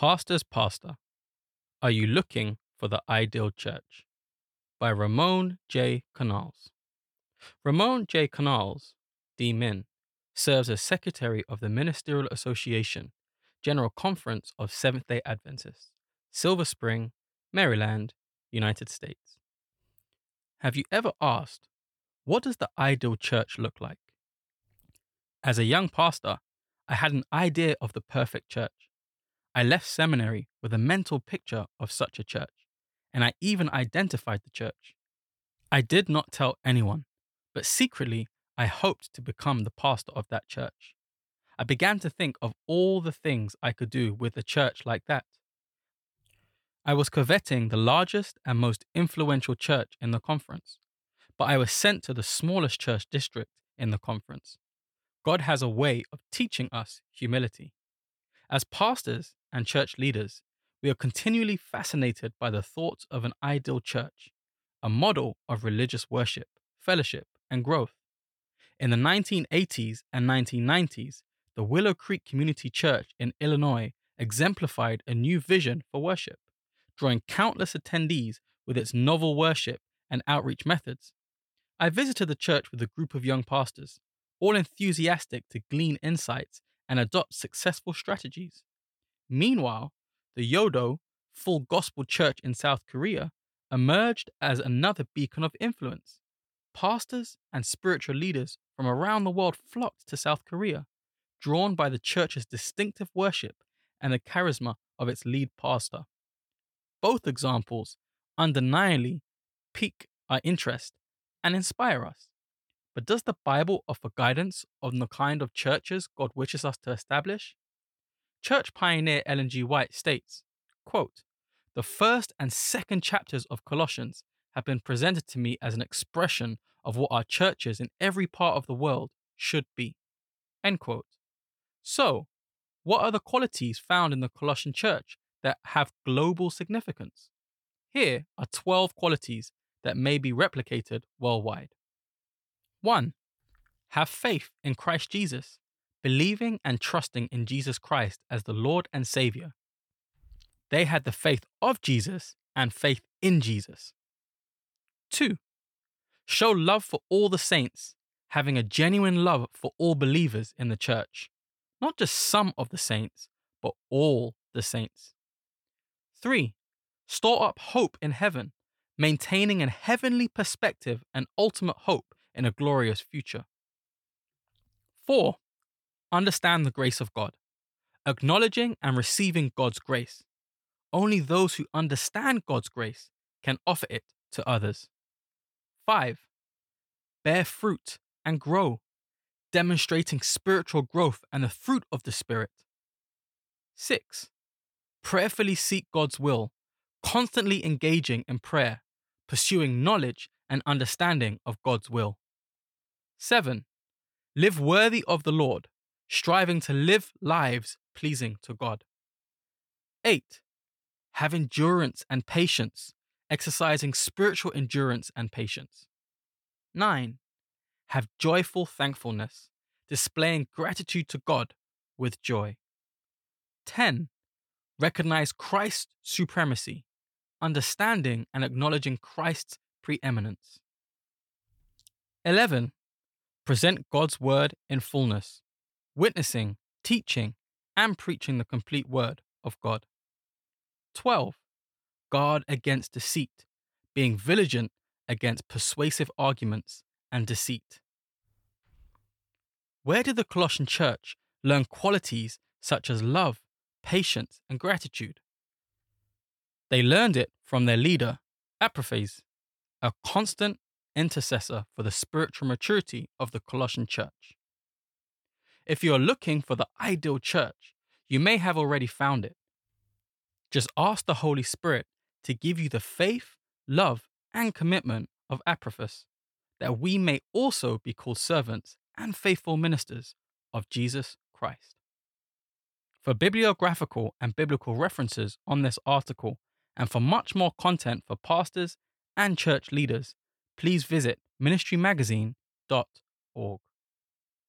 Pastor's Pastor Are You Looking for the Ideal Church? by Ramon J. Canals. Ramon J. Canals, D. Min, serves as Secretary of the Ministerial Association, General Conference of Seventh day Adventists, Silver Spring, Maryland, United States. Have you ever asked, what does the ideal church look like? As a young pastor, I had an idea of the perfect church. I left seminary with a mental picture of such a church, and I even identified the church. I did not tell anyone, but secretly I hoped to become the pastor of that church. I began to think of all the things I could do with a church like that. I was coveting the largest and most influential church in the conference, but I was sent to the smallest church district in the conference. God has a way of teaching us humility. As pastors and church leaders, we are continually fascinated by the thought of an ideal church, a model of religious worship, fellowship, and growth. In the 1980s and 1990s, the Willow Creek Community Church in Illinois exemplified a new vision for worship, drawing countless attendees with its novel worship and outreach methods. I visited the church with a group of young pastors, all enthusiastic to glean insights and adopt successful strategies. Meanwhile, the Yoido Full Gospel Church in South Korea emerged as another beacon of influence. Pastors and spiritual leaders from around the world flocked to South Korea, drawn by the church's distinctive worship and the charisma of its lead pastor. Both examples undeniably pique our interest and inspire us. But does the Bible offer guidance on the kind of churches God wishes us to establish? Church pioneer Ellen G. White states, quote, The first and second chapters of Colossians have been presented to me as an expression of what our churches in every part of the world should be. End quote. So, what are the qualities found in the Colossian church that have global significance? Here are 12 qualities that may be replicated worldwide. 1. Have faith in Christ Jesus, believing and trusting in Jesus Christ as the Lord and Savior. They had the faith of Jesus and faith in Jesus. 2. Show love for all the saints, having a genuine love for all believers in the church, not just some of the saints, but all the saints. 3. Store up hope in heaven, maintaining a heavenly perspective and ultimate hope in a glorious future. 4. Understand the grace of God, acknowledging and receiving God's grace. Only those who understand God's grace can offer it to others. 5. Bear fruit and grow, demonstrating spiritual growth and the fruit of the Spirit. 6. Prayerfully seek God's will, constantly engaging in prayer, pursuing knowledge and understanding of God's will. 7. Live worthy of the Lord, striving to live lives pleasing to God. 8. Have endurance and patience, exercising spiritual endurance and patience. 9. Have joyful thankfulness, displaying gratitude to God with joy. 10. Recognize Christ's supremacy, understanding and acknowledging Christ's preeminence. 11 present God's word in fullness, witnessing, teaching, and preaching the complete word of God. 12. Guard against deceit, being vigilant against persuasive arguments and deceit. Where did the Colossian church learn qualities such as love, patience, and gratitude? They learned it from their leader, Epaphras, a constant intercessor for the spiritual maturity of the Colossian church. If you are looking for the ideal church, you may have already found it. Just ask the Holy Spirit to give you the faith, love, and commitment of Epaphras, that we may also be called servants and faithful ministers of Jesus Christ. For bibliographical and biblical references on this article, and for much more content for pastors and church leaders, please visit ministrymagazine.org.